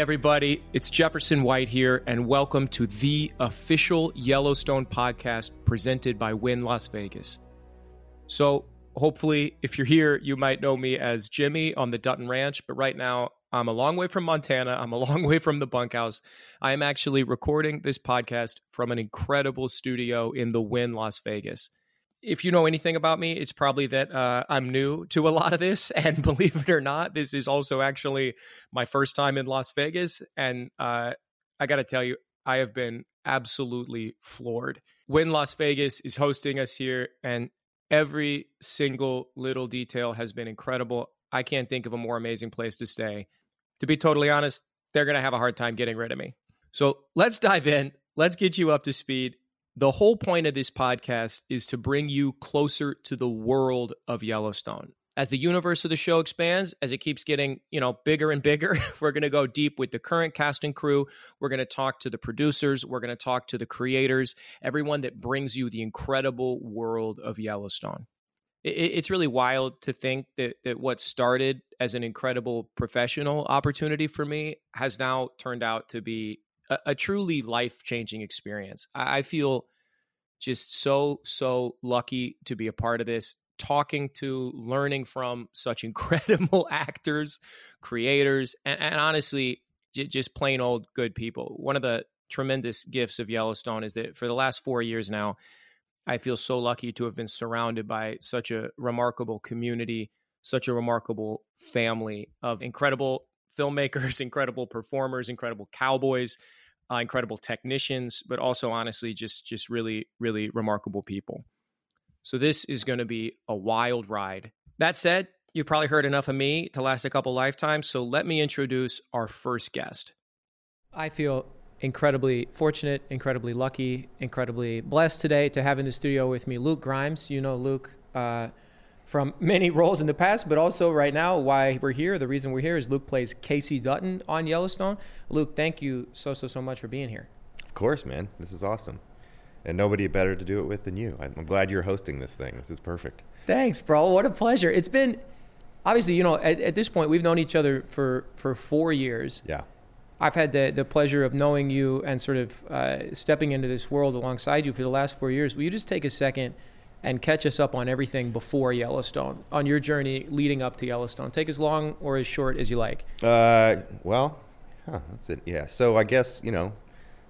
Everybody, it's Jefferson White here, and welcome to the official Yellowstone podcast presented by Wynn Las Vegas. So, hopefully, if you're here, you might know me as Jimmy on the Dutton Ranch, but right now, I'm a long way from Montana. I'm a long way from the bunkhouse. I am actually recording this podcast from an incredible studio in the Wynn Las Vegas if you know anything about me, it's probably that uh, I'm new to a lot of this. And believe it or not, this is also actually my first time in Las Vegas. And uh, I got to tell you, I have been absolutely floored. Wynn Las Vegas is hosting us here, and every single little detail has been incredible. I can't think of a more amazing place to stay. To be totally honest, they're going to have a hard time getting rid of me. So let's dive in. Let's get you up to speed the whole point of this podcast is to bring you closer to the world of Yellowstone. As the universe of the show expands, as it keeps getting, you know, bigger and bigger, we're going to go deep with the current cast and crew. We're going to talk to the producers, we're going to talk to the creators, everyone that brings you the incredible world of Yellowstone. it's really wild to think that, that what started as an incredible professional opportunity for me has now turned out to be a, a truly life changing experience. I, I feel just so so lucky to be a part of this talking to learning from such incredible actors creators and, and honestly j- just plain old good people one of the tremendous gifts of yellowstone is that for the last four years now i feel so lucky to have been surrounded by such a remarkable community such a remarkable family of incredible filmmakers incredible performers incredible cowboys uh, incredible technicians, but also honestly just just really really remarkable people. So this is going to be a wild ride. That said, you've probably heard enough of me to last a couple lifetimes, so let me introduce our first guest. I feel incredibly fortunate, incredibly lucky, incredibly blessed today to have in the studio with me Luke Grimes. You know Luke uh, from many roles in the past, but also right now, why we're here. The reason we're here is Luke plays Kayce Dutton on Yellowstone. Luke, thank you so, so, so much for being here. Of course, man. This is awesome. And nobody better to do it with than you. I'm glad you're hosting this thing. This is perfect. Thanks, bro. What a pleasure. It's been, obviously, you know, at, at this point, we've known each other for, for four years. Yeah. I've had the, the pleasure of knowing you and sort of uh, stepping into this world alongside you for the last four years. Will you just take a second and catch us up on everything before Yellowstone, on your journey leading up to Yellowstone. Take as long or as short as you like. Uh, well, huh, that's it. Yeah. So I guess you know,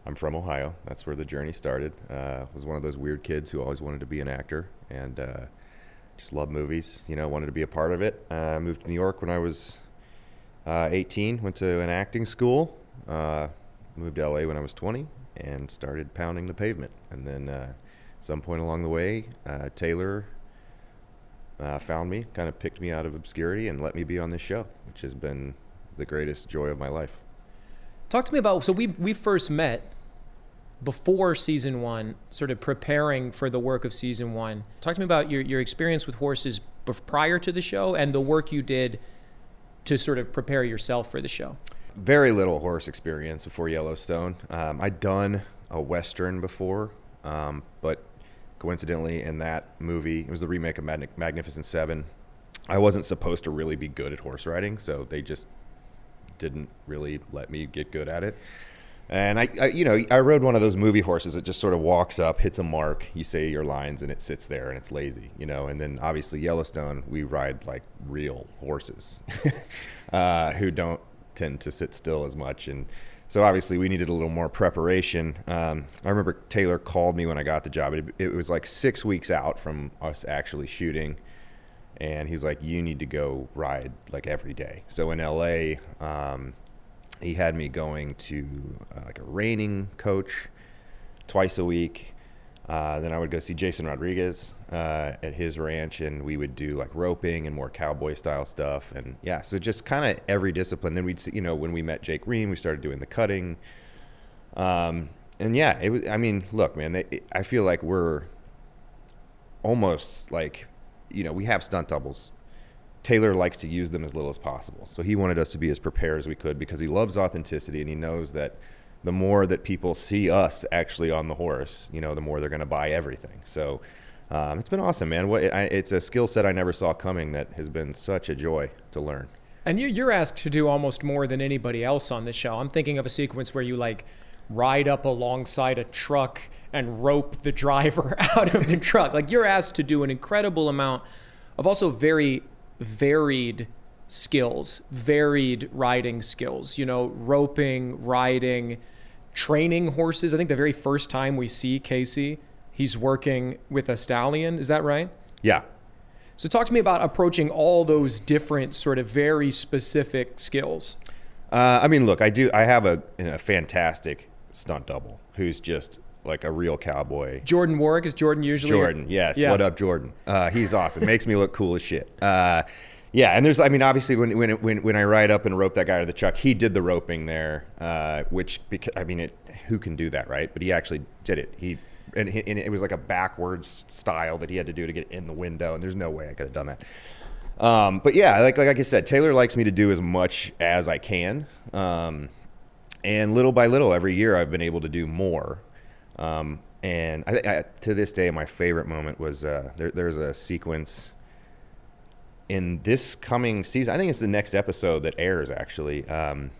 I'm from Ohio. That's where the journey started. Uh, was one of those weird kids who always wanted to be an actor and uh, just loved movies. You know, wanted to be a part of it. Uh, moved to New York when I was uh, 18. Went to an acting school. Uh, moved to LA when I was 20 and started pounding the pavement. And then uh, some point along the way, uh, Taylor uh, found me, kind of picked me out of obscurity, and let me be on this show, which has been the greatest joy of my life. Talk to me about so we we first met before season one, sort of preparing for the work of season one. Talk to me about your your experience with horses prior to the show and the work you did to sort of prepare yourself for the show. Very little horse experience before Yellowstone. Um, I'd done a western before, um, but coincidentally in that movie it was the remake of Mag- magnificent seven. I wasn't supposed to really be good at horse riding so they just didn't really let me get good at it. And I, I, you know i rode one of those movie horses that just sort of walks up hits a mark you say your lines and it sits there and it's lazy you know? And then obviously yellowstone we ride like real horses uh, who don't tend to sit still as much and so obviously we needed a little more preparation. Um, I remember Taylor called me when I got the job. It, it, was like six weeks out from us actually shooting, and he's like, "You need to go ride like every day." So in LA, um, he had me going to uh, like a reining coach twice a week. Uh, then I would go see Jason Rodriguez uh, at his ranch, and we would do like roping and more cowboy style stuff. And yeah, so just kind of every discipline. Then we'd see, you know, when we met Jake Ream, we started doing the cutting. Um, and yeah, it was. I mean, look, man, they, I feel like we're almost like, you know, we have stunt doubles. Taylor likes to use them as little as possible, so he wanted us to be as prepared as we could because he loves authenticity and he knows that the more that people see us actually on the horse, you know, the more they're going to buy everything. So um, it's been awesome, man. What I, it's a skill set I never saw coming that has been such a joy to learn. And you're asked to do almost more than anybody else on the show. I'm thinking of a sequence where you like ride up alongside a truck and rope the driver out of the truck. Like you're asked to do an incredible amount of also very varied skills, varied riding skills, you know, roping, riding, training horses. I think the very first time we see Kayce, he's working with a stallion. Is that right? Yeah. So talk to me about approaching all those different sort of very specific skills. Uh, I mean, look, I do. I have a, a fantastic stunt double who's just like a real cowboy. Jordan Warwick is Jordan usually. Jordan, yes. Yeah. What up, Jordan? Uh, he's awesome. Makes me look cool as shit. Uh, yeah, and there's, I mean, obviously, when when when when I ride up and rope that guy to the truck, he did the roping there, uh, which I mean, it, who can do that, right? But he actually did it. He and, he, and it was like a backwards style that he had to do to get in the window, and there's no way I could have done that. Um, but yeah, like like I said, Taylor likes me to do as much as I can, um, and little by little, every year I've been able to do more. Um, and I, I, to this day, my favorite moment was uh, there, there's a sequence in this coming season, I think it's the next episode that airs actually, um,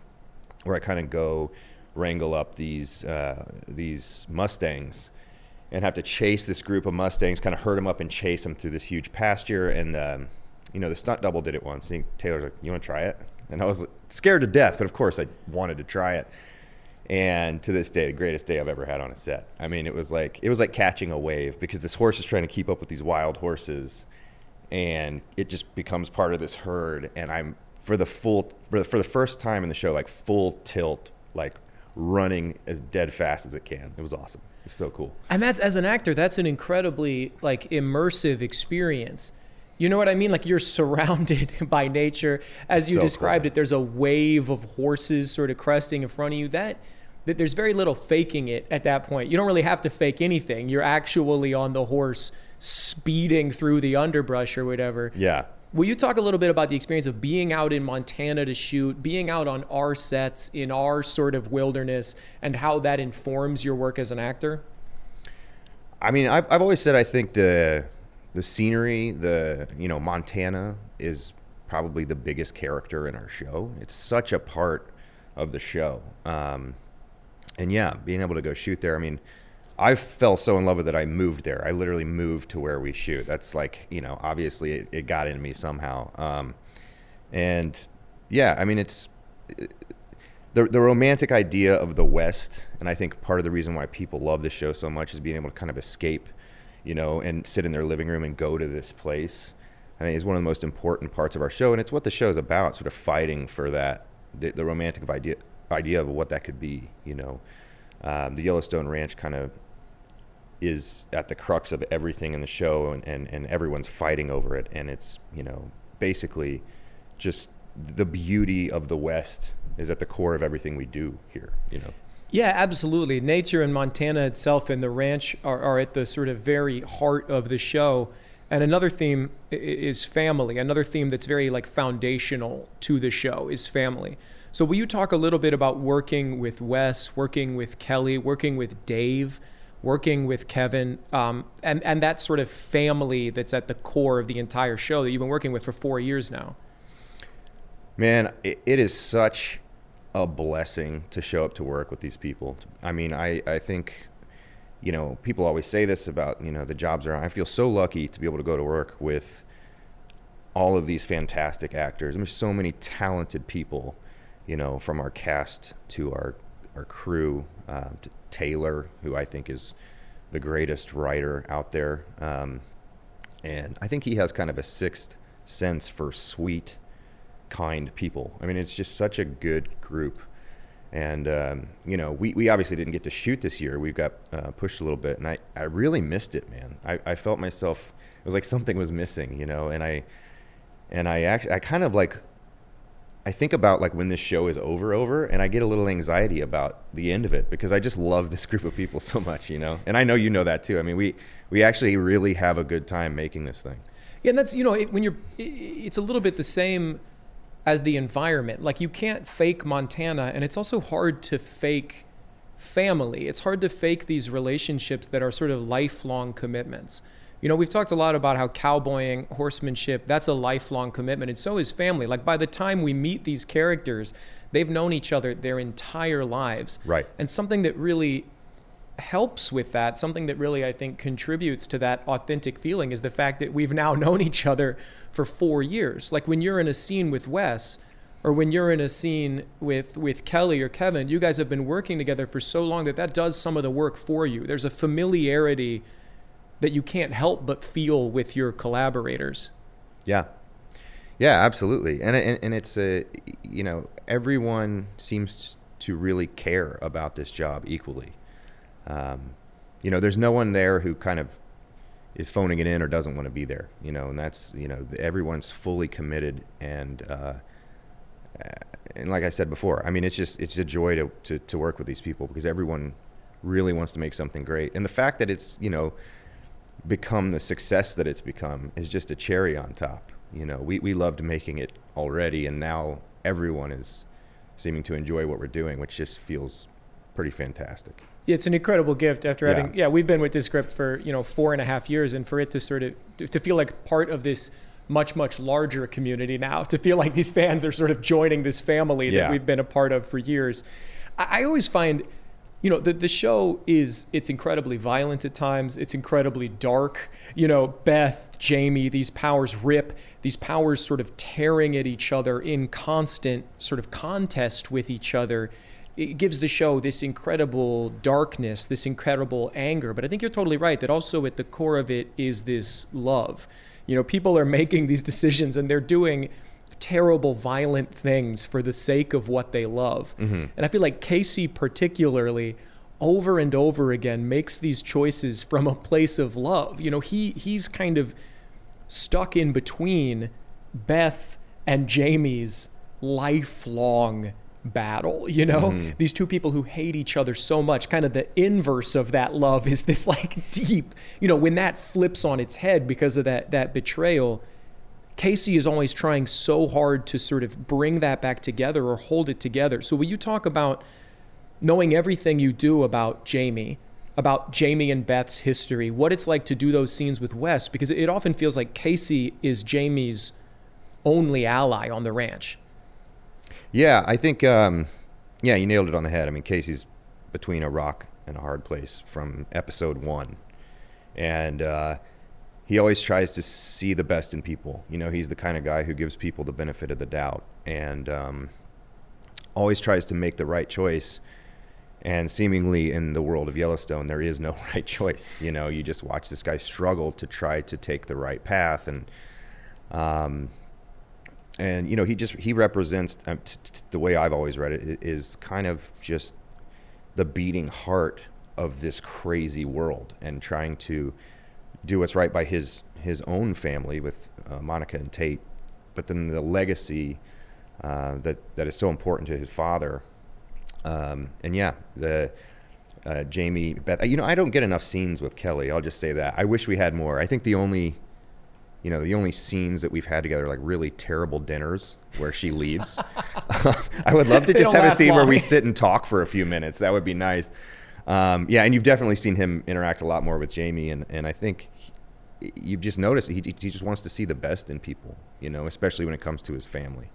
where I kind of go wrangle up these uh, these Mustangs and have to chase this group of Mustangs, kind of herd them up and chase them through this huge pasture. And um, you know, the stunt double did it once. And Taylor's like, "You want to try it?" And I was scared to death, but of course I wanted to try it. And to this day, the greatest day I've ever had on a set. I mean, it was like it was like catching a wave because this horse is trying to keep up with these wild horses and it just becomes part of this herd. And I'm for the full for the, for the first time in the show, like full tilt, like running as dead fast as it can. It was awesome. It was so cool. And that's as an actor, that's an incredibly like immersive experience. You know what I mean? Like you're surrounded by nature. As you so described cool. it, there's a wave of horses sort of cresting in front of you. That that there's very little faking it at that point. You don't really have to fake anything. You're actually on the horse speeding through the underbrush or whatever. Yeah. Will you talk a little bit about the experience of being out in Montana to shoot, being out on our sets in our sort of wilderness, and how that informs your work as an actor? I mean, I've, I've always said I think the the scenery, the you know Montana is probably the biggest character in our show. It's such a part of the show, um, and yeah, being able to go shoot there. I mean, I fell so in love with it, I moved there. I literally moved to where we shoot. That's like, you know, obviously it, it got in me somehow. Um, and yeah, I mean, it's the, the romantic idea of the West. And I think part of the reason why people love this show so much is being able to kind of escape, you know, and sit in their living room and go to this place. I think is one of the most important parts of our show. And it's what the show is about, sort of fighting for that, the, the romantic idea, idea of what that could be, you know. Um, the Yellowstone Ranch kind of is at the crux of everything in the show and, and, and everyone's fighting over it. And it's you know basically just the beauty of the west is at the core of everything we do here you know? Yeah absolutely. Nature and montana itself and the ranch are, are at the sort of very heart of the show. And another theme is family. Another theme that's very like foundational to the show is family. So will you talk a little bit about working with wes working with kelly working with dave working with Kevin, um, and and that sort of family that's at the core of the entire show that you've been working with for four years now. Man, it, it is such a blessing to show up to work with these people. I mean, I I think, you know, people always say this about you know the jobs are. I feel so lucky to be able to go to work with all of these fantastic actors. I mean, so many talented people, you know, from our cast to our our crew, um, to Taylor, who I think is the greatest writer out there. Um, and I think he has kind of a sixth sense for sweet, kind people. I mean, it's just such a good group. And um, you know, we, we obviously didn't get to shoot this year. We've got uh, pushed a little bit, and I, I really missed it, man. I, I felt myself it was like something was missing, you know. And I and I actually I kind of like I think about like when this show is over over and I get a little anxiety about the end of it because I just love this group of people so much, you know. And I know you know that too. I mean, we we actually really have a good time making this thing. Yeah, and that's you know it, when you're it's a little bit the same as the environment. Like you can't fake Montana, and it's also hard to fake family. It's hard to fake these relationships that are sort of lifelong commitments. You know, we've talked a lot about how cowboying, horsemanship, that's a lifelong commitment, and so is family. Like by the time we meet these characters, they've known each other their entire lives. Right. And something that really helps with that, something that really I think contributes to that authentic feeling is the fact that we've now known each other for four years. Like when you're in a scene with Wes, or when you're in a scene with with Kelly or Kevin, you guys have been working together for so long that that does some of the work for you. There's a familiarity that you can't help but feel with your collaborators. Yeah. Yeah, absolutely. And and, and it's a you know, everyone seems to really care about this job equally. Um, you know, there's no one there who kind of is phoning it in or doesn't want to be there. You know, and that's you know everyone's fully committed and. Uh, and like I said before, I mean, it's just it's a joy to, to, to work with these people because everyone really wants to make something great. And the fact that it's you know become the success that it's become is just a cherry on top. You know, we, we loved making it already, and now everyone is seeming to enjoy what we're doing, which just feels pretty fantastic. Yeah, it's an incredible gift after having yeah. we've been with this script for you know four and a half years, and for it to sort of to feel like part of this much much larger community now, to feel like these fans are sort of joining this family that Yeah. we've been a part of for years. I, I always find you know the, the show is it's incredibly violent at times. It's incredibly dark. You know beth jamie these powers rip. These powers sort of tearing at each other in constant sort of contest with each other. It gives the show this incredible darkness this incredible anger. But i think you're totally right that also at the core of it is this love. You know people are making these decisions and they're doing terrible, violent things for the sake of what they love. Mm-hmm. And I feel like Kayce, particularly, over and over again, makes these choices from a place of love. You know, he he's kind of stuck in between Beth and Jamie's lifelong battle you know mm-hmm. these two people who hate each other so much kind of the inverse of that love is this like deep you know when that flips on its head because of that that betrayal Kayce is always trying so hard to sort of bring that back together or hold it together. So when you talk about knowing everything you do about Jamie, about Jamie and Beth's history, what it's like to do those scenes with Wes, because it often feels like Kayce is Jamie's only ally on the ranch. Yeah, I think um, yeah, you nailed it on the head. I mean, Kayce's between a rock and a hard place from episode one, and uh, he always tries to see the best in people. You know, he's the kind of guy who gives people the benefit of the doubt, and um, always tries to make the right choice. And seemingly in the world of Yellowstone, there is no right choice. You know, you just watch this guy struggle to try to take the right path, and um, and you know he just he represents um, t- t- the way I've always read it is kind of just the beating heart of this crazy world and trying to do what's right by his his own family with uh, Monica and Tate, but then the legacy uh, that that is so important to his father. Um, and yeah, the uh, Jamie Beth. You know, I don't get enough scenes with Kelly. I'll just say that. I wish we had more. I think the only you know, the only scenes that we've had together are like really terrible dinners where she leaves. I would love to just have a scene where we sit and talk for a few minutes. That would be nice. Um, yeah, and you've definitely seen him interact a lot more with Jamie, and, and I think he, you've just noticed he, he just wants to see the best in people, you know, especially when it comes to his family.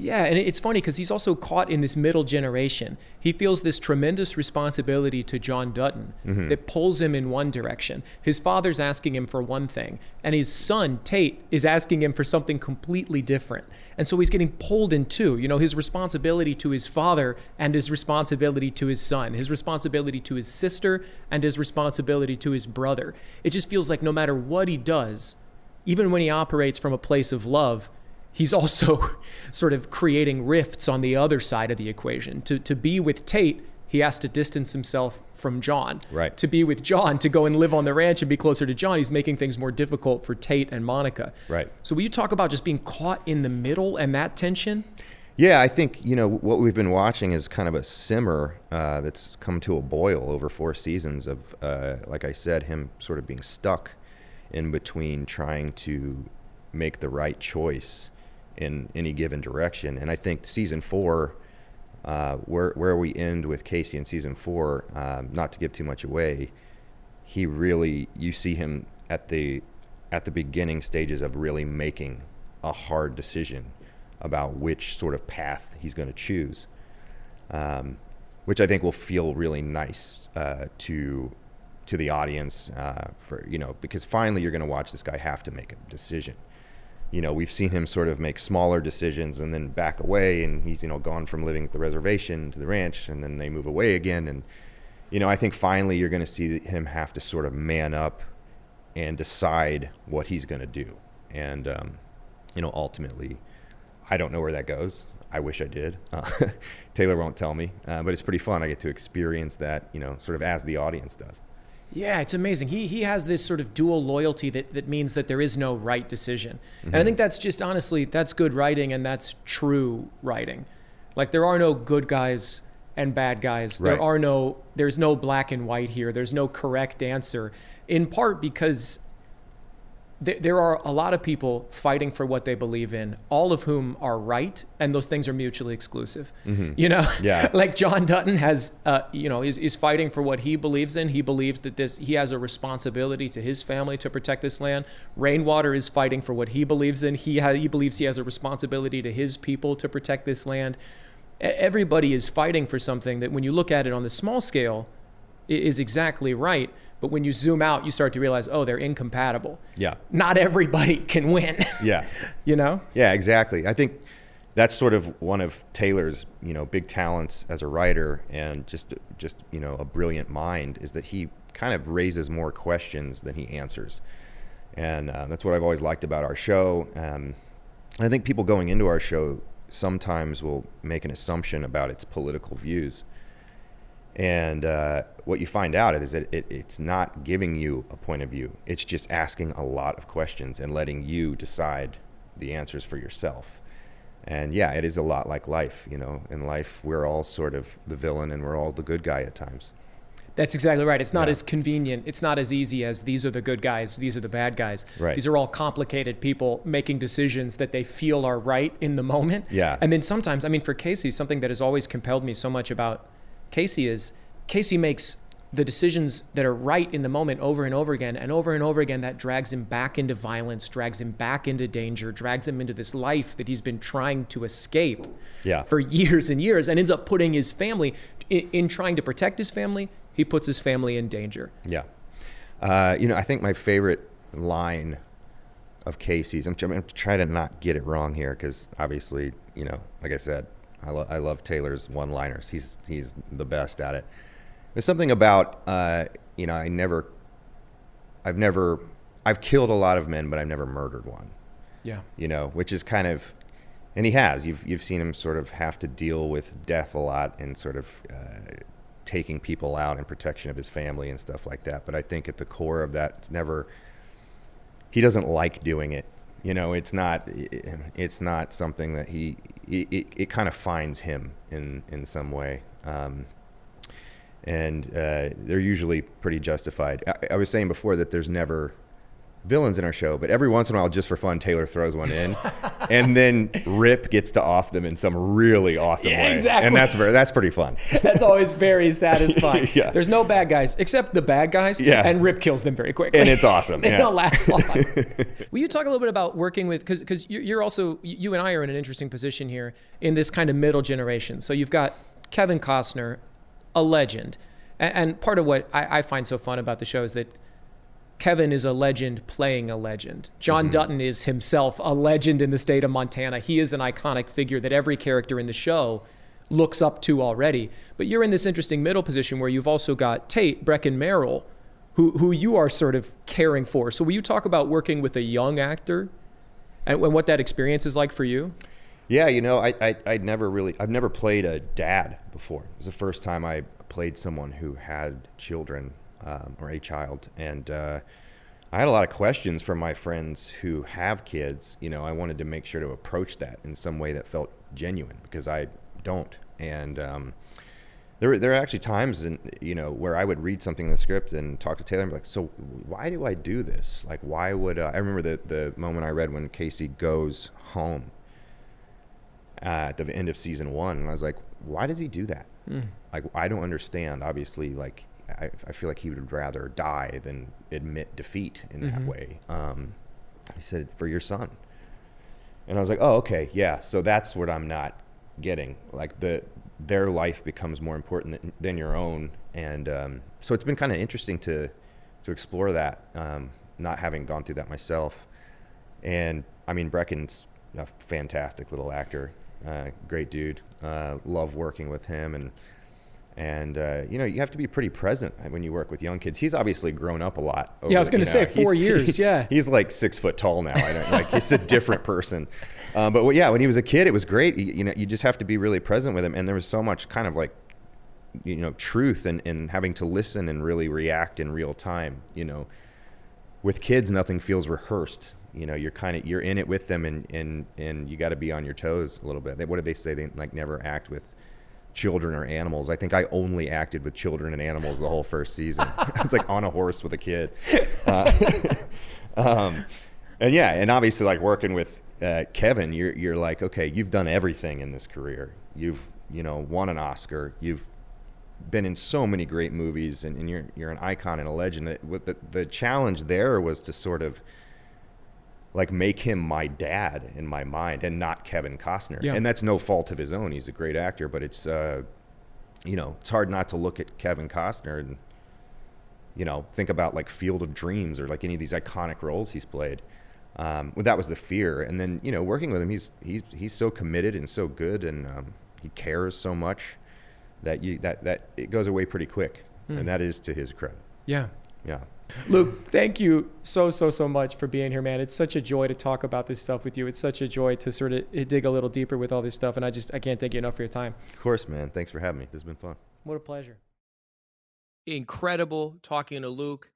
Yeah, and it's funny because he's also caught in this middle generation. He feels this tremendous responsibility to John Dutton mm-hmm. that pulls him in one direction. His father's asking him for one thing, and his son, Tate, is asking him for something completely different. And so he's getting pulled in two. You know, his responsibility to his father and his responsibility to his son, his responsibility to his sister and his responsibility to his brother. It just feels like no matter what he does, even when he operates from a place of love, he's also sort of creating rifts on the other side of the equation. To, to be with Tate, he has to distance himself from John. Right. To be with John, to go and live on the ranch and be closer to John, he's making things more difficult for Tate and Monica. Right. So will you talk about just being caught in the middle and that tension? Yeah, I think you know what we've been watching is kind of a simmer uh, that's come to a boil over four seasons of, uh, like I said, him sort of being stuck in between trying to make the right choice in any given direction. And I think season four, uh, where where we end with Kayce in season four, um, not to give too much away, he really you see him at the at the beginning stages of really making a hard decision about which sort of path he's going to choose, um, which I think will feel really nice uh, to to the audience uh, for you know because finally you're going to watch this guy have to make a decision. You know, we've seen him sort of make smaller decisions and then back away, and he's you know gone from living at the reservation to the ranch, and then they move away again, and you know I think finally you're going to see him have to sort of man up and decide what he's going to do, and um, you know ultimately I don't know where that goes. I wish I did. Uh, Taylor won't tell me, uh, but it's pretty fun. I get to experience that, you know, sort of as the audience does. Yeah, it's amazing. He he has this sort of dual loyalty that, that means that there is no right decision. Mm-hmm. And I think that's just honestly that's good writing and that's true writing. Like there are no good guys and bad guys. Right. There are no there's no black and white here. There's no correct answer. In part because there are a lot of people fighting for what they believe in, all of whom are right, and those things are mutually exclusive. Mm-hmm. You know, yeah. like John Dutton has, uh, you know, is, is fighting for what he believes in. He believes that this he has a responsibility to his family to protect this land. Rainwater is fighting for what he believes in. He ha- he believes he has a responsibility to his people to protect this land. Everybody is fighting for something that, when you look at it on the small scale, is exactly right but when you zoom out, you start to realize, oh, they're incompatible. Yeah. Not everybody can win. Yeah. you know? Yeah, exactly. I think that's sort of one of Taylor's, you know, big talents as a writer and just just, you know, a brilliant mind is that he kind of raises more questions than he answers. And uh, that's what I've always liked about our show. Um, and I think people going into our show sometimes will make an assumption about its political views. And uh, what you find out is that it, it's not giving you a point of view. It's just asking a lot of questions and letting you decide the answers for yourself. And yeah, it is a lot like life. You know, in life, we're all sort of the villain and we're all the good guy at times. That's exactly right. It's not yeah. as convenient. It's not as easy as these are the good guys, these are the bad guys. Right. These are all complicated people making decisions that they feel are right in the moment. Yeah. And then sometimes, I mean, for Kayce, something that has always compelled me so much about Kayce is Kayce makes the decisions that are right in the moment over and over again and over and over again that drags him back into violence drags him back into danger drags him into this life that he's been trying to escape yeah. for years and years and ends up putting his family in, in trying to protect his family he puts his family in danger yeah uh, you know i think my favorite line of kayce's i'm, I'm trying to not get it wrong here because obviously you know like i said I, lo- I love taylor's one liners he's he's the best at it there's something about uh, you know I never, I've never, I've killed a lot of men, but I've never murdered one. Yeah. You know, which is kind of, and he has. You've you've seen him sort of have to deal with death a lot and sort of uh, taking people out in protection of his family and stuff like that. But I think at the core of that, it's never. He doesn't like doing it. You know, it's not. It's not something that he. It, it, kind of finds him in in some way. Um, and uh, they're usually pretty justified. I, I, was saying before that there's never villains in our show, but every once in a while, just for fun, Taylor throws one in, and then Rip gets to off them in some really awesome yeah, way, exactly. and that's very that's pretty fun. that's always very satisfying. yeah. There's no bad guys except the bad guys, yeah. and Rip kills them very quickly, and it's awesome. they yeah. don't last long. Will you talk a little bit about working with because because you're also you and I are in an interesting position here in this kind of middle generation. So you've got Kevin Costner a legend. And, part of what I, I, find so fun about the show is that Kevin is a legend playing a legend. John mm-hmm. Dutton is himself a legend in the state of Montana. He is an iconic figure that every character in the show looks up to already. But you're in this interesting middle position where you've also got Tate, Brecken Merrill, who, who you are sort of caring for. So will you talk about working with a young actor and, and what that experience is like for you. Yeah, you know, I, I I'd never really I've never played a dad before. It was the first time I played someone who had children um, or a child, and uh, I had a lot of questions from my friends who have kids. You know, I wanted to make sure to approach that in some way that felt genuine because I don't, and um, there there are actually times in you know where I would read something in the script and talk to Taylor and be like, so why do I do this? Like, why would uh, I remember the the moment I read when Kayce goes home at the end of season one, and I was like, why does he do that? Mm. Like, I don't understand. Obviously, like I, I, feel like he would rather die than admit defeat in that mm-hmm. way. Um, he said, for your son. And I was like, oh, okay, yeah. So that's what I'm not getting. Like the their life becomes more important than, than your own, and um, so it's been kind of interesting to to explore that. Um, not having gone through that myself, and I mean Brecken's a fantastic little actor, uh, great dude. Uh, love working with him, and and uh, you know you have to be pretty present when you work with young kids. He's obviously grown up a lot. Over, yeah, I was going to say four years. yeah, he's like six foot tall now. I don't, like he's a different person. Um, but yeah, when he was a kid, it was great. You, you, know, you just have to be really present with him, and there was so much kind of like you know truth and in, in having to listen and really react in real time. You know, with kids, nothing feels rehearsed. You know, you're kind of you're in it with them, and and and you got to be on your toes a little bit. What did they say? They like never act with children or animals. I think I only acted with children and animals the whole first season. I was like on a horse with a kid. Uh, um, and yeah, and obviously like working with uh, Kevin, you're you're like, okay, you've done everything in this career. You've you know won an Oscar. You've been in so many great movies, and, and you're you're an icon and a legend. the the challenge there was to sort of like make him my dad in my mind and not Kevin Costner. Yeah. And that's no fault of his own. He's a great actor, but it's uh, you know, it's hard not to look at Kevin Costner and you know, think about like Field of Dreams or like any of these iconic roles he's played. Um, well, that was the fear, and then you know, working with him, he's he's he's so committed and so good, and um, he cares so much that you that that it goes away pretty quick, mm. and that is to his credit. Yeah, yeah. Luke, thank you so, so, so much for being here, man. It's such a joy to talk about this stuff with you. It's such a joy to sort of dig a little deeper with all this stuff. And I just, I can't thank you enough for your time. Of course, man. Thanks for having me. This has been fun. What a pleasure. Incredible talking to Luke.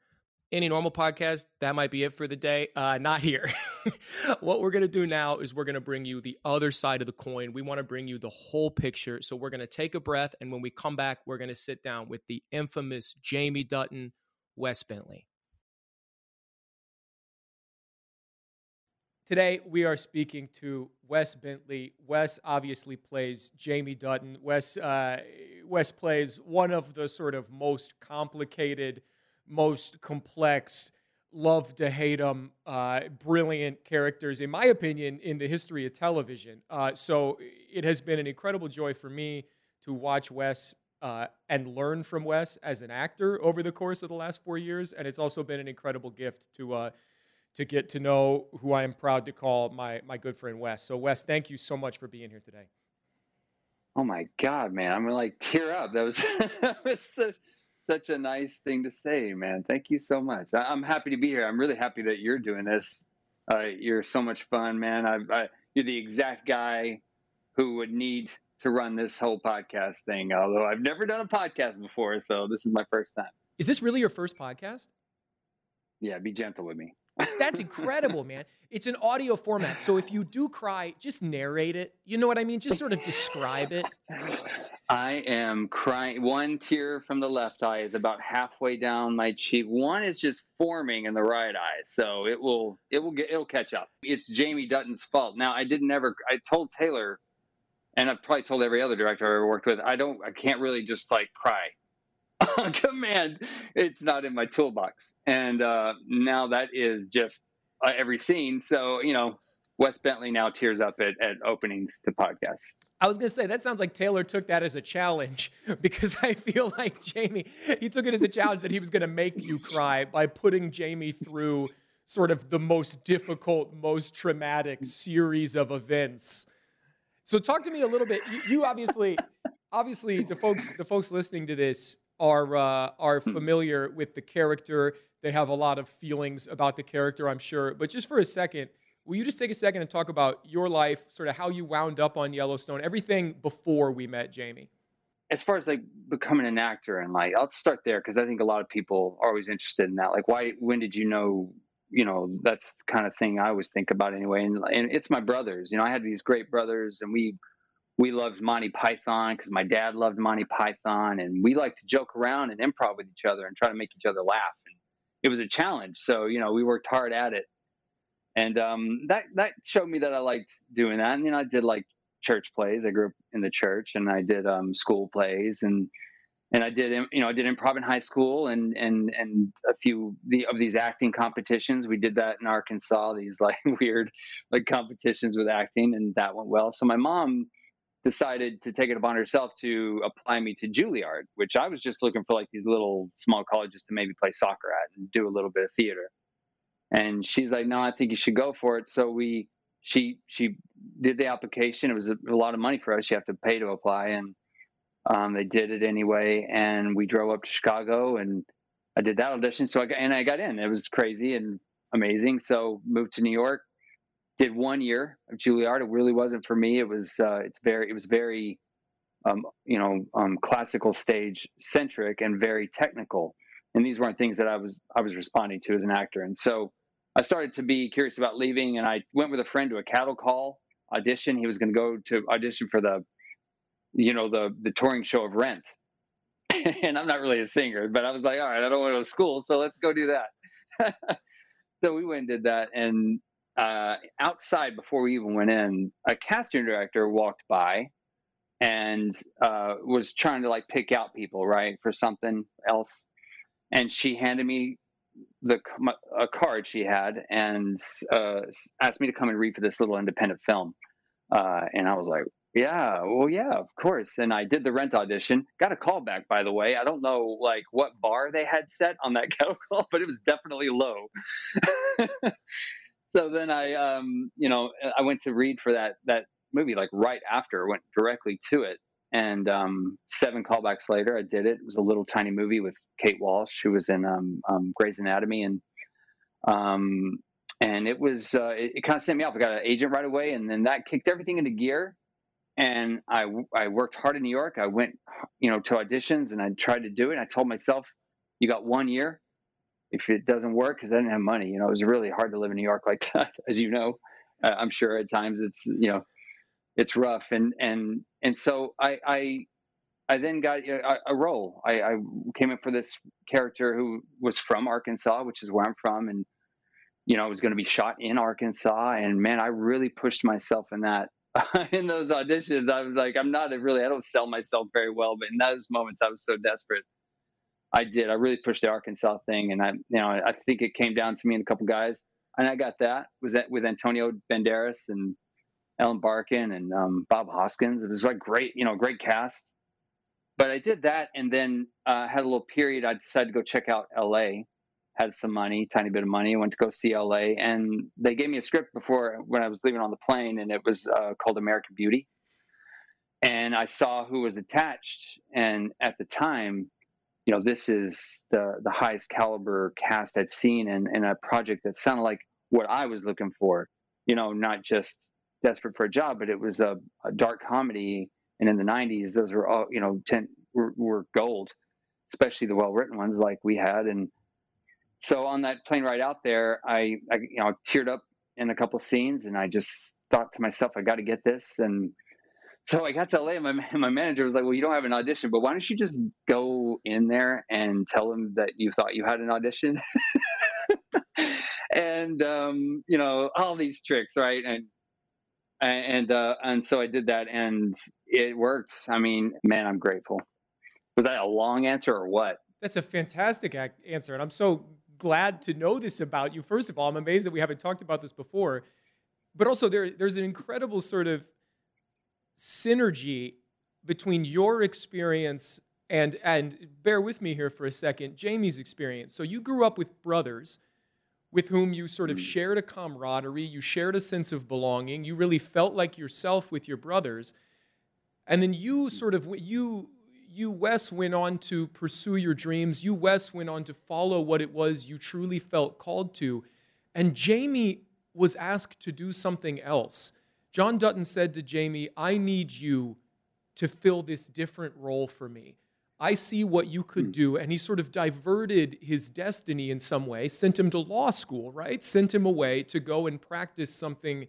Any normal podcast, that might be it for the day. Uh, not here. what we're going to do now is we're going to bring you the other side of the coin. We want to bring you the whole picture. So we're going to take a breath. And when we come back, we're going to sit down with the infamous Jamie Dutton Wes Bentley. Today, we are speaking to Wes Bentley. Wes obviously plays Jamie Dutton. Wes, uh, Wes plays one of the sort of most complicated, most complex, love to hate him, uh, brilliant characters, in my opinion, in the history of television. Uh, so it has been an incredible joy for me to watch Wes uh, and learn from Wes as an actor over the course of the last four years. And it's also been an incredible gift to uh, to get to know who I am proud to call my my good friend Wes. So Wes, thank you so much for being here today. Oh my God, man! I'm gonna like tear up. That was that was such, such a nice thing to say, man. Thank you so much. I, am happy to be here. I'm really happy that you're doing this. Uh, you're so much fun, man. I, I, you're the exact guy who would need to run this whole podcast thing. Although I've never done a podcast before, so this is my first time. Is this really your first podcast? Yeah, be gentle with me. That's incredible, man. It's an audio format. So if you do cry, just narrate it. You know what I mean? Just sort of describe it. I am crying. One tear from the left eye is about halfway down my cheek. One is just forming in the right eye. So it will it will get it'll catch up. It's Jamie Dutton's fault. Now I didn't ever I told Taylor and I've probably told every other director I ever worked with, I don't I can't really just like cry on command. It's not in my toolbox. And uh, now that is just uh, every scene. So, you know, Wes Bentley now tears up at, at openings to podcasts. I was going to say, that sounds like Taylor took that as a challenge because I feel like Jamie, he took it as a challenge that he was going to make you cry by putting Jamie through sort of the most difficult, most traumatic series of events. So talk to me a little bit. You, you obviously, obviously, the folks, the folks listening to this, are uh, are hmm. familiar with the character. They have a lot of feelings about the character, I'm sure. But just for a second, will you just take a second and talk about your life, sort of how you wound up on Yellowstone, everything before we met Jamie? As far as like becoming an actor and like, I'll start there because I think a lot of people are always interested in that. Like, why? When did you know? You know, that's the kind of thing I always think about anyway. And and it's my brothers. You know, I had these great brothers, and we we loved Monty Python because my dad loved Monty Python, and we like to joke around and improv with each other and try to make each other laugh. And it was a challenge, so you know we worked hard at it, and um, that that showed me that I liked doing that. And you know, I did like church plays. I grew up in the church, and I did um, school plays, and and I did you know I did improv in high school, and and and a few of these acting competitions. We did that in Arkansas. These like weird like competitions with acting, and that went well. So my mom decided to take it upon herself to apply me to Juilliard, which I was just looking for like these little small colleges to maybe play soccer at and do a little bit of theater. And she's like, "No, I think you should go for it." So we she she did the application. It was a, a lot of money for us. You have to pay to apply, and um, they did it anyway. And we drove up to Chicago, and I did that audition. So I got and I got in. It was crazy and amazing. So moved to New York, did one year of Juilliard. It really wasn't for me. It was uh, it's very it was very um, you know um, classical stage centric and very technical. And these weren't things that I was I was responding to as an actor. And so I started to be curious about leaving, and I went with a friend to a cattle call audition. He was going to go to audition for the you know the the touring show of Rent. and I'm not really a singer, but I was like, all right, I don't want to go to school, so let's go do that. so we went and did that, and uh, outside before we even went in, a casting director walked by and uh, was trying to like pick out people, right, for something else. And she handed me the a card she had and uh, asked me to come and read for this little independent film. Uh, and I was like, yeah, well, yeah, of course. And I did the rent audition. Got a call back, by the way. I don't know like what bar they had set on that cattle call, but it was definitely low. so then I, um, you know, I went to read for that that movie like right after, went directly to it, and um, seven callbacks later, I did it. It was a little tiny movie with Kate Walsh, who was in um, um, Grey's Anatomy, and um, and it was uh, it, it kind of sent me off. I got an agent right away, and then that kicked everything into gear. And I I worked hard in New York. I went, you know, to auditions, and I tried to do it. I told myself, "You got one year if it doesn't work because I didn't have money. You know, it was really hard to live in New York like that, as you know. I'm sure at times it's you know it's rough, and and and so I I I then got a, a role. I, I came in for this character who was from Arkansas, which is where I'm from, and you know, it was going to be shot in Arkansas. And man, I really pushed myself in that. in those auditions, I was like, I'm not really, I don't sell myself very well, but in those moments, I was so desperate I did. I really pushed the Arkansas thing, and I, you know, I think it came down to me and a couple guys, and I got that. Was that with Antonio Banderas and Ellen Barkin and um, Bob Hoskins? It was like great, you know, great cast. But I did that, and then uh, had a little period. I decided to go check out L.A. Had some money, tiny bit of money. Went to go see L.A. and they gave me a script before when I was leaving on the plane, and it was uh, called American Beauty. And I saw who was attached, and at the time, you know, this is the the highest caliber cast I'd seen in, in a project that sounded like what I was looking for. You know, not just desperate for a job, but it was a, a dark comedy. And in the '90s, those were all you know, ten, were, were gold, especially the well written ones like we had. And so on that plane ride out there, I, I you know teared up in a couple scenes, and I just thought to myself, I got to get this. And so I got to LA, and my my manager was like, "Well, you don't have an audition, but why don't you just go in there and tell them that you thought you had an audition?" and um, you know all these tricks, right? And and uh, and so I did that, and it worked. I mean, man, I'm grateful. Was that a long answer or what? That's a fantastic answer, and I'm so glad to know this about you. First of all, I'm amazed that we haven't talked about this before, but also there there's an incredible sort of synergy between your experience and and bear with me here for a second jamie's experience. So you grew up with brothers with whom you sort of mm. shared a camaraderie you shared a sense of belonging you really felt like yourself with your brothers. And then you mm. sort of you you wes went on to pursue your dreams you wes went on to follow what it was you truly felt called to and jamie was asked to do something else. John Dutton said to Jamie, I need you to fill this different role for me. I see what you could hmm. do. And he sort of diverted his destiny in some way, sent him to law school, right? Sent him away to go and practice something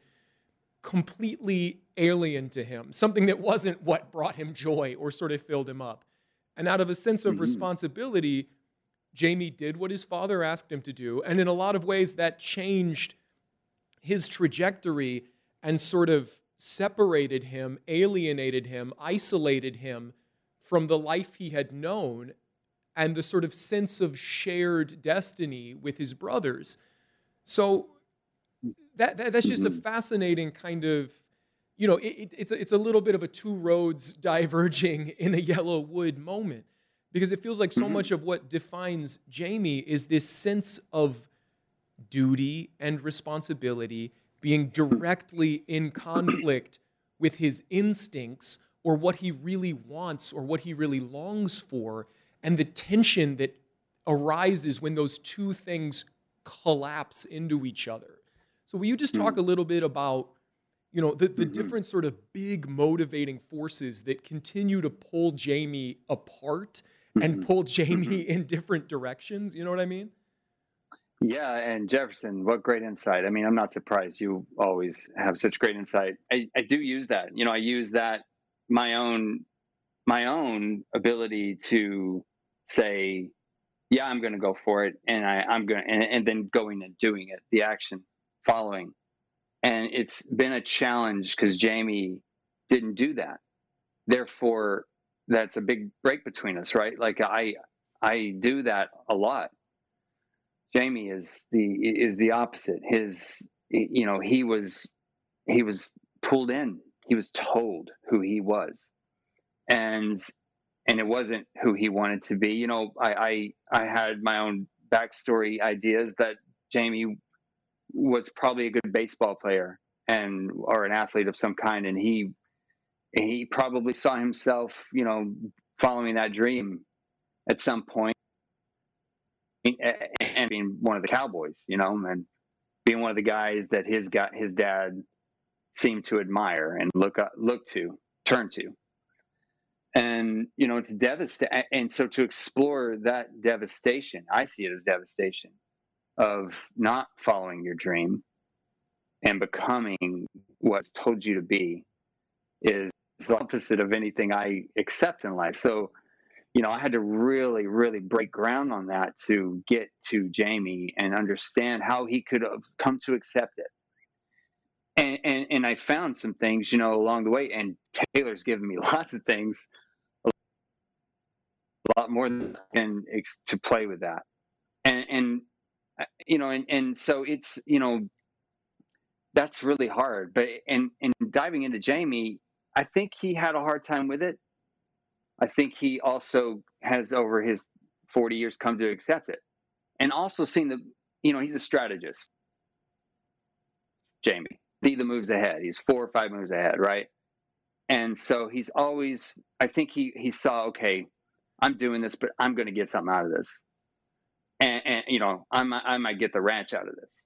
completely alien to him, something that wasn't what brought him joy or sort of filled him up. And out of a sense of mm-hmm. responsibility, Jamie did what his father asked him to do. And in a lot of ways, that changed his trajectory and sort of separated him, alienated him, isolated him from the life he had known and the sort of sense of shared destiny with his brothers. So that, that that's just a mm-hmm. fascinating kind of you know it, it's a, it's a little bit of a two roads diverging in a yellow wood moment because it feels like so mm-hmm. much of what defines Jamie is this sense of duty and responsibility being directly in conflict with his instincts or what he really wants or what he really longs for, and the tension that arises when those two things collapse into each other. So, will you just talk mm. a little bit about, you know, the, the mm-hmm. different sort of big motivating forces that continue to pull Jamie apart and mm-hmm. pull Jamie mm-hmm. in different directions? You know what I mean? Yeah, and Jefferson, what great insight. I mean, I'm not surprised you always have such great insight. I, I do use that. You know, I use that my own my own ability to say, yeah, I'm going to go for it, and I, I'm going, and, and then going and doing it, the action following, and it's been a challenge because Jamie didn't do that. Therefore, that's a big break between us, right? Like I, I do that a lot. Jamie is the is the opposite. His, you know, he was he was pulled in he was told who he was and and it wasn't who he wanted to be you know i i, I had my own backstory ideas that jamie was probably a good baseball player and or an athlete of some kind and he he probably saw himself you know following that dream at some point and being one of the cowboys you know and being one of the guys that his got his dad seemed to admire and look up, look to, turn to. And you know, it's devastating. And so to explore that devastation, I see it as devastation of not following your dream and becoming what's told you to be is the opposite of anything I accept in life. So, you know, I had to really, really break ground on that to get to Jamie and understand how he could have come to accept it and, and and I found some things, you know, along the way. And Taylor's given me lots of things, a lot more than to play with that. And and you know, and and so it's you know, that's really hard. But and and diving into Jamie, I think he had a hard time with it. I think he also has over his 40 years come to accept it, and also seen the you know he's a strategist. Jamie see the moves ahead. He's four or five moves ahead, right? And so he's always. I think he he saw okay, I'm doing this, but I'm going to get something out of this, and, and you know I might I might get the ranch out of this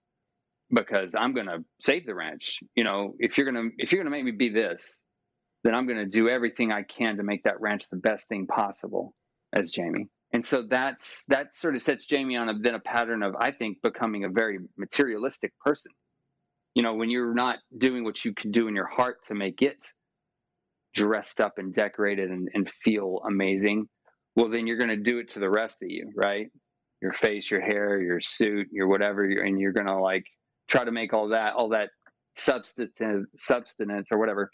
because I'm going to save the ranch. You know, if you're gonna if you're gonna make me be this, then I'm going to do everything I can to make that ranch the best thing possible as Jamie. And so that's that sort of sets Jamie on a, then a pattern of I think becoming a very materialistic person you know, when you're not doing what you can do in your heart to make it dressed up and decorated and, and feel amazing, well, then you're going to do it to the rest of you, right? Your face, your hair, your suit, your whatever, and you're to like try to make all that, all that substantive substance or whatever,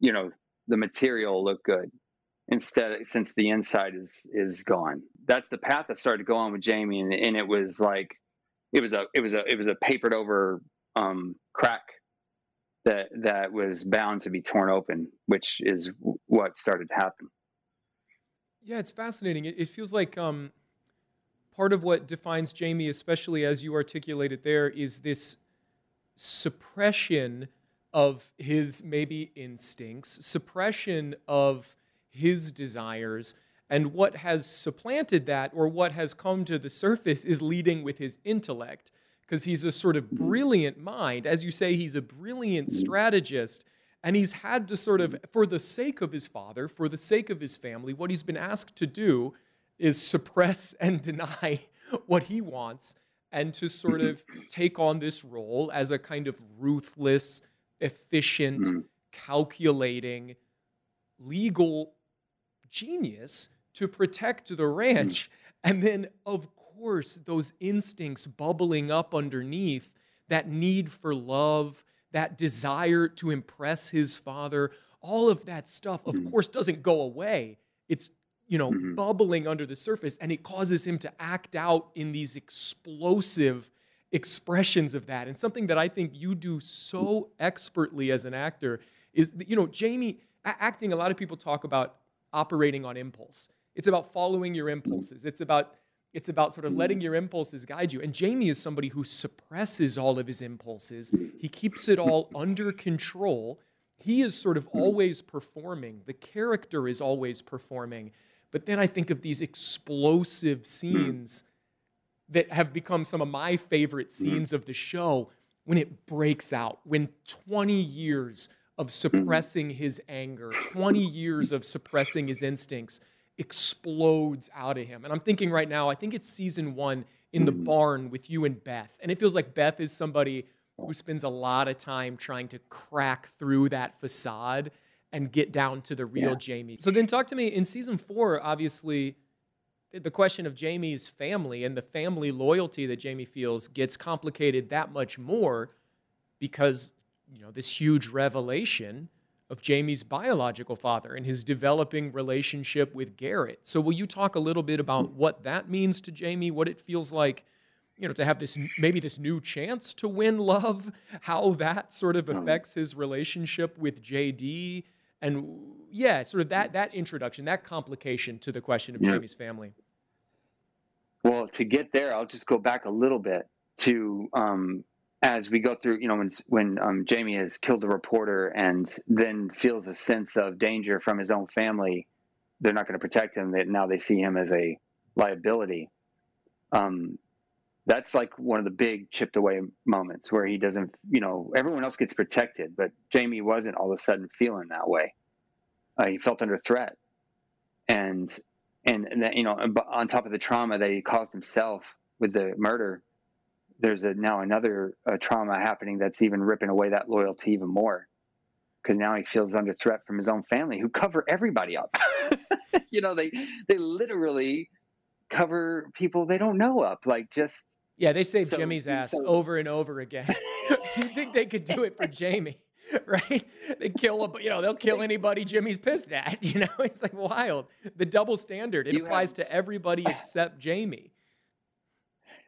you know, the material look good instead since the inside is is gone that's the path that started going with jamie and, and it was like it was a it was a it was a papered over um, crack that that was bound to be torn open, which is what started to happen. Yeah, it's fascinating. It, it feels like um, part of what defines Jamie, especially as you articulate it there, is this suppression of his maybe instincts, suppression of his desires, and what has supplanted that or what has come to the surface is leading with his intellect because he's a sort of brilliant mind. As you say, he's a brilliant strategist. And he's had to sort of, for the sake of his father, for the sake of his family, what he's been asked to do is suppress and deny what he wants and to sort of take on this role as a kind of ruthless, efficient, mm. calculating, legal genius to protect the ranch. And then, of course, those instincts bubbling up underneath that need for love, that desire to impress his father, all of that stuff, of mm-hmm. course, doesn't go away. It's you know, mm-hmm. bubbling under the surface, and it causes him to act out in these explosive expressions of that. And something that I think you do so expertly as an actor is, you know, Jamie acting. A lot of people talk about operating on impulse. It's about following your mm-hmm. impulses. It's about it's about sort of letting mm-hmm. your impulses guide you. And Jamie is somebody who suppresses all of his impulses. Mm-hmm. He keeps it all under control. He is sort of always performing. The character is always performing. But then I think of these explosive hmm. scenes that have become some of my favorite hmm. scenes of the show when it breaks out, when 20 years of hmm. suppressing his anger, 20 years of suppressing his instincts explodes out of him. And I'm thinking right now, I think it's season one in the barn with you and Beth. And it feels like Beth is somebody who spends a lot of time trying to crack through that facade and get down to the real yeah. Jamie. So then talk to me in season 4 obviously the question of Jamie's family and the family loyalty that Jamie feels gets complicated that much more because you know this huge revelation of Jamie's biological father and his developing relationship with Garrett. So will you talk a little bit about what that means to Jamie, what it feels like you know to have this maybe this new chance to win love, how that sort of um, affects his relationship with JD and yeah, sort of that that introduction, that complication to the question of yeah. Jamie's family. Well, to get there, I'll just go back a little bit to um, as we go through. You know, when when um, Jamie has killed the reporter and then feels a sense of danger from his own family, they're not going to protect him. That now they see him as a liability. Um, that's like one of the big chipped away moments where he doesn't, you know, everyone else gets protected, but Jamie wasn't all of a sudden feeling that way. Uh, he felt under threat, and and, and that, you know, on top of the trauma that he caused himself with the murder, there's a now another uh, trauma happening that's even ripping away that loyalty even more, because now he feels under threat from his own family who cover everybody up. you know, they they literally cover people they don't know up, like just. Yeah, they say so, Jimmy's ass so, over and over again. you think they could do it for Jamie, right? They kill a, you know, they'll kill anybody Jimmy's pissed at. You know, it's like wild. The double standard it applies have, to everybody except Jamie.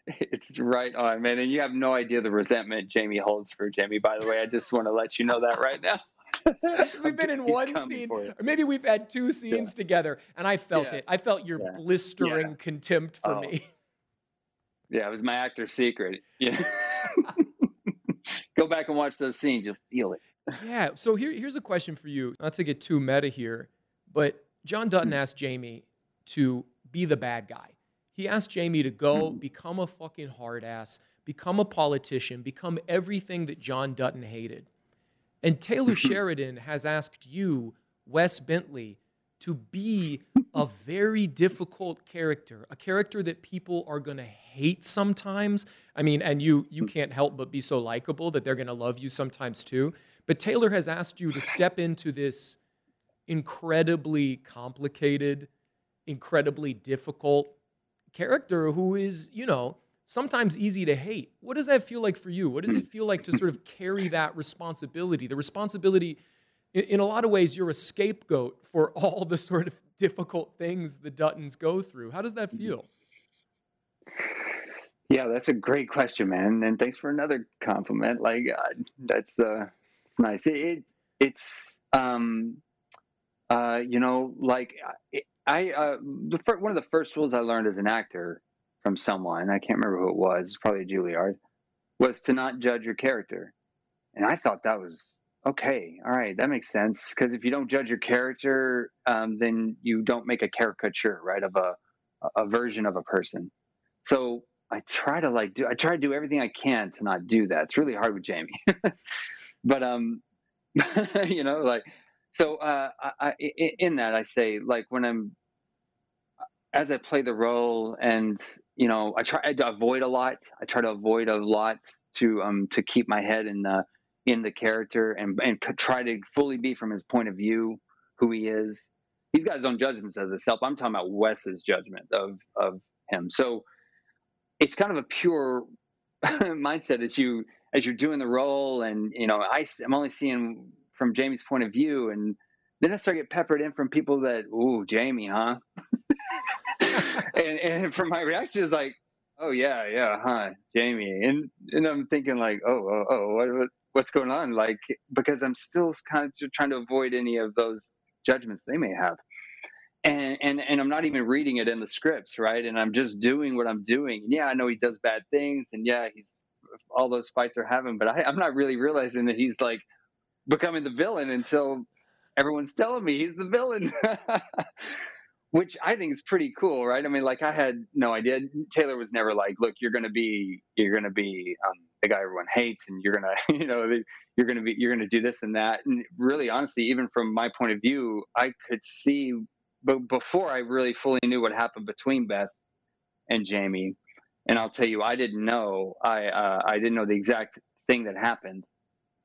It's right on, man. And you have no idea the resentment Jamie holds for Jamie. By the way, I just want to let you know that right now. we've been in one scene, or maybe we've had two scenes yeah. together, and I felt yeah. it. I felt your yeah. blistering contempt for oh. me. Yeah, it was my actor's secret. Yeah. Go back and watch those scenes; you'll feel it. yeah. So here, here's a question for you. Not to get too meta here, but John Dutton mm-hmm. asked Jamie to be the bad guy. He asked Jamie to go mm-hmm. become a fucking hard ass, become a politician, become everything that John Dutton hated. And Taylor Sheridan has asked you, Wes Bentley, to be a very difficult character, a character that people are going to hate sometimes. I mean, and you you hmm. can't help but be so likable that they're going to love you sometimes too. But Taylor has asked you to step into this incredibly complicated, incredibly difficult character who is, you know, sometimes easy to hate. What does that feel like for you? What does it feel like to sort of carry that responsibility? The responsibility, in a lot of ways, you're a scapegoat for all the sort of difficult things the Duttons go through. How does that feel? Yeah, that's a great question, man. And thanks for another compliment. Like, uh, that's uh, nice. It, it it's um, uh, you know, like I uh, the one of the first rules I learned as an actor from someone, I can't remember who it was, probably a Juilliard, was to not judge your character. And I thought that was okay. All right, that makes sense. Because if you don't judge your character, um, then you don't make a caricature, right, of a, a version of a person. So I try to like do I try to do everything I can to not do that. It's really hard with Jamie. but um you know like so uh I, I in that I say like when I'm as I play the role and you know I try to avoid a lot. I try to avoid a lot to um to keep my head in the in the character and and try to fully be from his point of view who he is. He's got his own judgments of himself. I'm talking about Wes's judgment of of him. So it's kind of a pure mindset as you as you're doing the role and you know I, i'm only seeing from jamie's point of view and then i start get peppered in from people that ooh jamie huh and and from my reaction is like oh yeah yeah huh jamie and and i'm thinking like oh oh, oh what, what's going on like because i'm still kind of trying to avoid any of those judgments they may have and and and I'm not even reading it in the scripts, right? And I'm just doing what I'm doing. And yeah, I know he does bad things, and yeah, he's all those fights are having, but I, I'm not really realizing that he's like becoming the villain until everyone's telling me he's the villain. Which I think is pretty cool, right? I mean, like I had no idea. Taylor was never like, "Look, you're gonna be, you're gonna be um, the guy everyone hates, and you're gonna, you know, you're gonna be, you're gonna do this and that." And really, honestly, even from my point of view, I could see but before I really fully knew what happened between Beth and Jamie, and I'll tell you, I didn't know. I uh, I didn't know the exact thing that happened.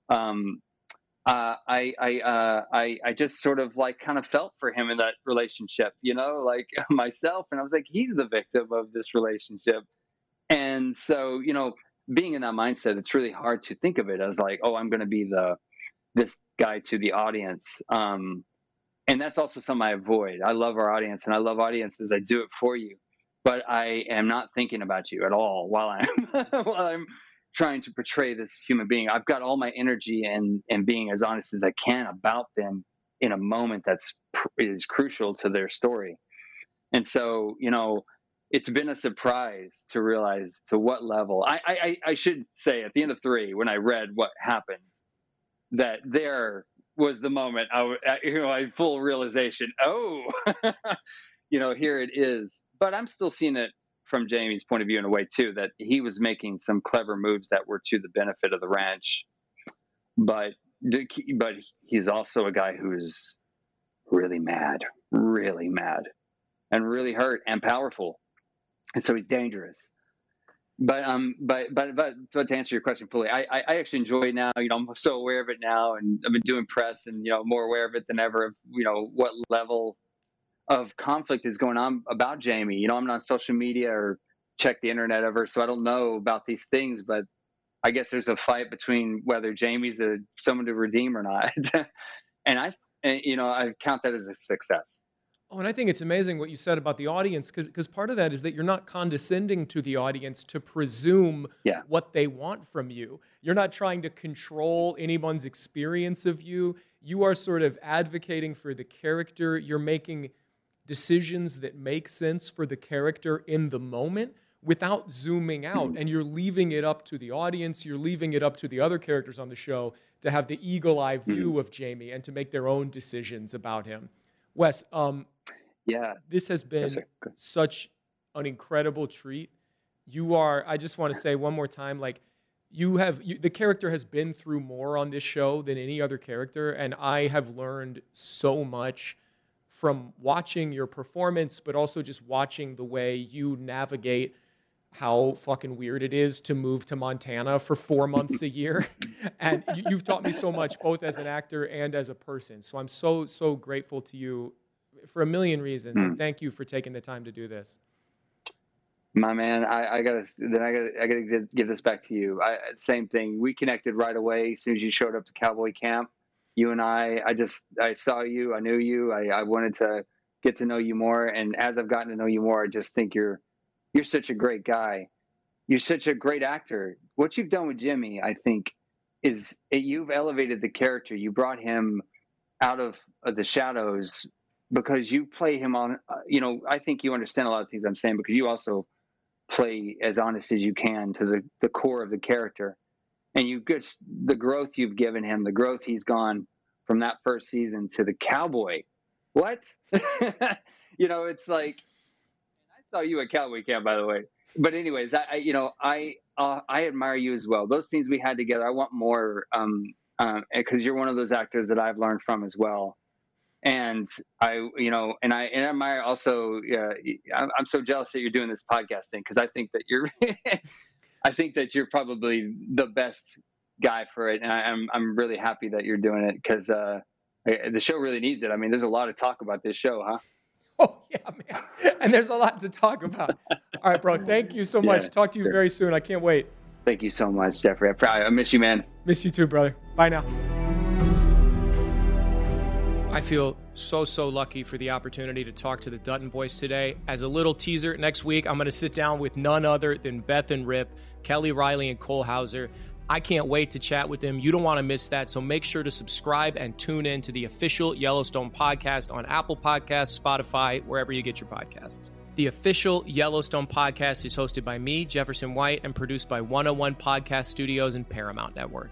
Um, uh, I I, uh, I I just sort of like kind of felt for him in that relationship, you know, like myself, and I was like, he's the victim of this relationship, and so you know, being in that mindset, it's really hard to think of it as like, oh, I'm going to be the this guy to the audience. Um, and that's also something I avoid. I love our audience and I love audiences. I do it for you, but I am not thinking about you at all while I'm while I'm trying to portray this human being. I've got all my energy and and being as honest as I can about them in a moment that's is crucial to their story. And so, you know, it's been a surprise to realize to what level. I I, I should say at the end of three when I read what happened that there was the moment I, you know, I full realization. Oh, you know, here it is. But I'm still seeing it from Jamie's point of view in a way too that he was making some clever moves that were to the benefit of the ranch. But but he's also a guy who's really mad, really mad, and really hurt and powerful, and so he's dangerous. But um but but but but to answer your question fully I, I i actually enjoy it now. You know i'm so aware of it now and i've been doing press and you know more aware of it than ever of you know what level of conflict is going on about jamie you know i'm not on social media or check the internet ever so i don't know about these things but i guess there's a fight between whether jamie's a someone to redeem or not and i and, you know i count that as a success Oh, and I think it's amazing what you said about the audience because part of that is that you're not condescending to the audience to presume yeah. what they want from you. You're not trying to control anyone's experience of you. You are sort of advocating for the character. You're making decisions that make sense for the character in the moment without zooming out. And you're leaving it up to the audience, you're leaving it up to the other characters on the show to have the eagle eye view of Jamie and to make their own decisions about him. Wes, um, yeah. This has been yes, such an incredible treat. You are, I just want to say one more time, like, you have you, the character has been through more on this show than any other character and i have learned so much from watching your performance but also just watching the way you navigate how fucking weird it is to move to montana for four months a year and you, you've taught me so much both as an actor and as a person so i'm so so grateful to you for a million reasons. Mm. And hmm. thank you for taking the time to do this. My man, I, I, gotta then I gotta I gotta give this back to you. I, same thing. We connected right away as soon as you showed up to Cowboy Camp. You and I, I just I saw you, I knew you, I, I wanted to get to know you more. And as I've gotten to know you more, I just think you're you're such a great guy. You're such a great actor. What you've done with Jimmy, I think, is it, you've elevated the character. You brought him out of, of the shadows because you play him on uh, you know i think you understand a lot of things i'm saying because you also play as honest as you can to the, the core of the character and you get the growth you've given him the growth he's gone from that first season to the cowboy what you know it's like I saw you at Cowboy Camp, by the way. But anyways, I, I you know I uh, I admire you as well. Those scenes we had together, I want more. Um, because uh, you're one of those actors that I've learned from as well. And I, you know, and I and I admire also. Uh, I'm, I'm so jealous that you're doing this podcast thing because I think that you're, I think that you're probably the best guy for it, and I, am I'm, I'm really happy that you're doing it because uh, the show really needs it. I mean, there's a lot of talk about this show, huh? Oh yeah, man. And there's a lot to talk about. All right, bro. Thank you so much. Yeah, talk to you sure. very soon. I can't wait. Thank you so much, Jeffrey. I, I miss you, man. Miss you too, brother. Bye now. I feel so, so lucky for the opportunity to talk to the Dutton boys today. As a little teaser, next week I'm going to sit down with none other than Beth and Rip, Kelly Reilly, and Cole Hauser. I can't wait to chat with them. You don't want to miss that. So make sure to subscribe and tune in to the official Yellowstone podcast on Apple Podcasts, Spotify, wherever you get your podcasts. The official Yellowstone podcast is hosted by me, Jefferson White, and produced by 101 Podcast Studios and Paramount Network.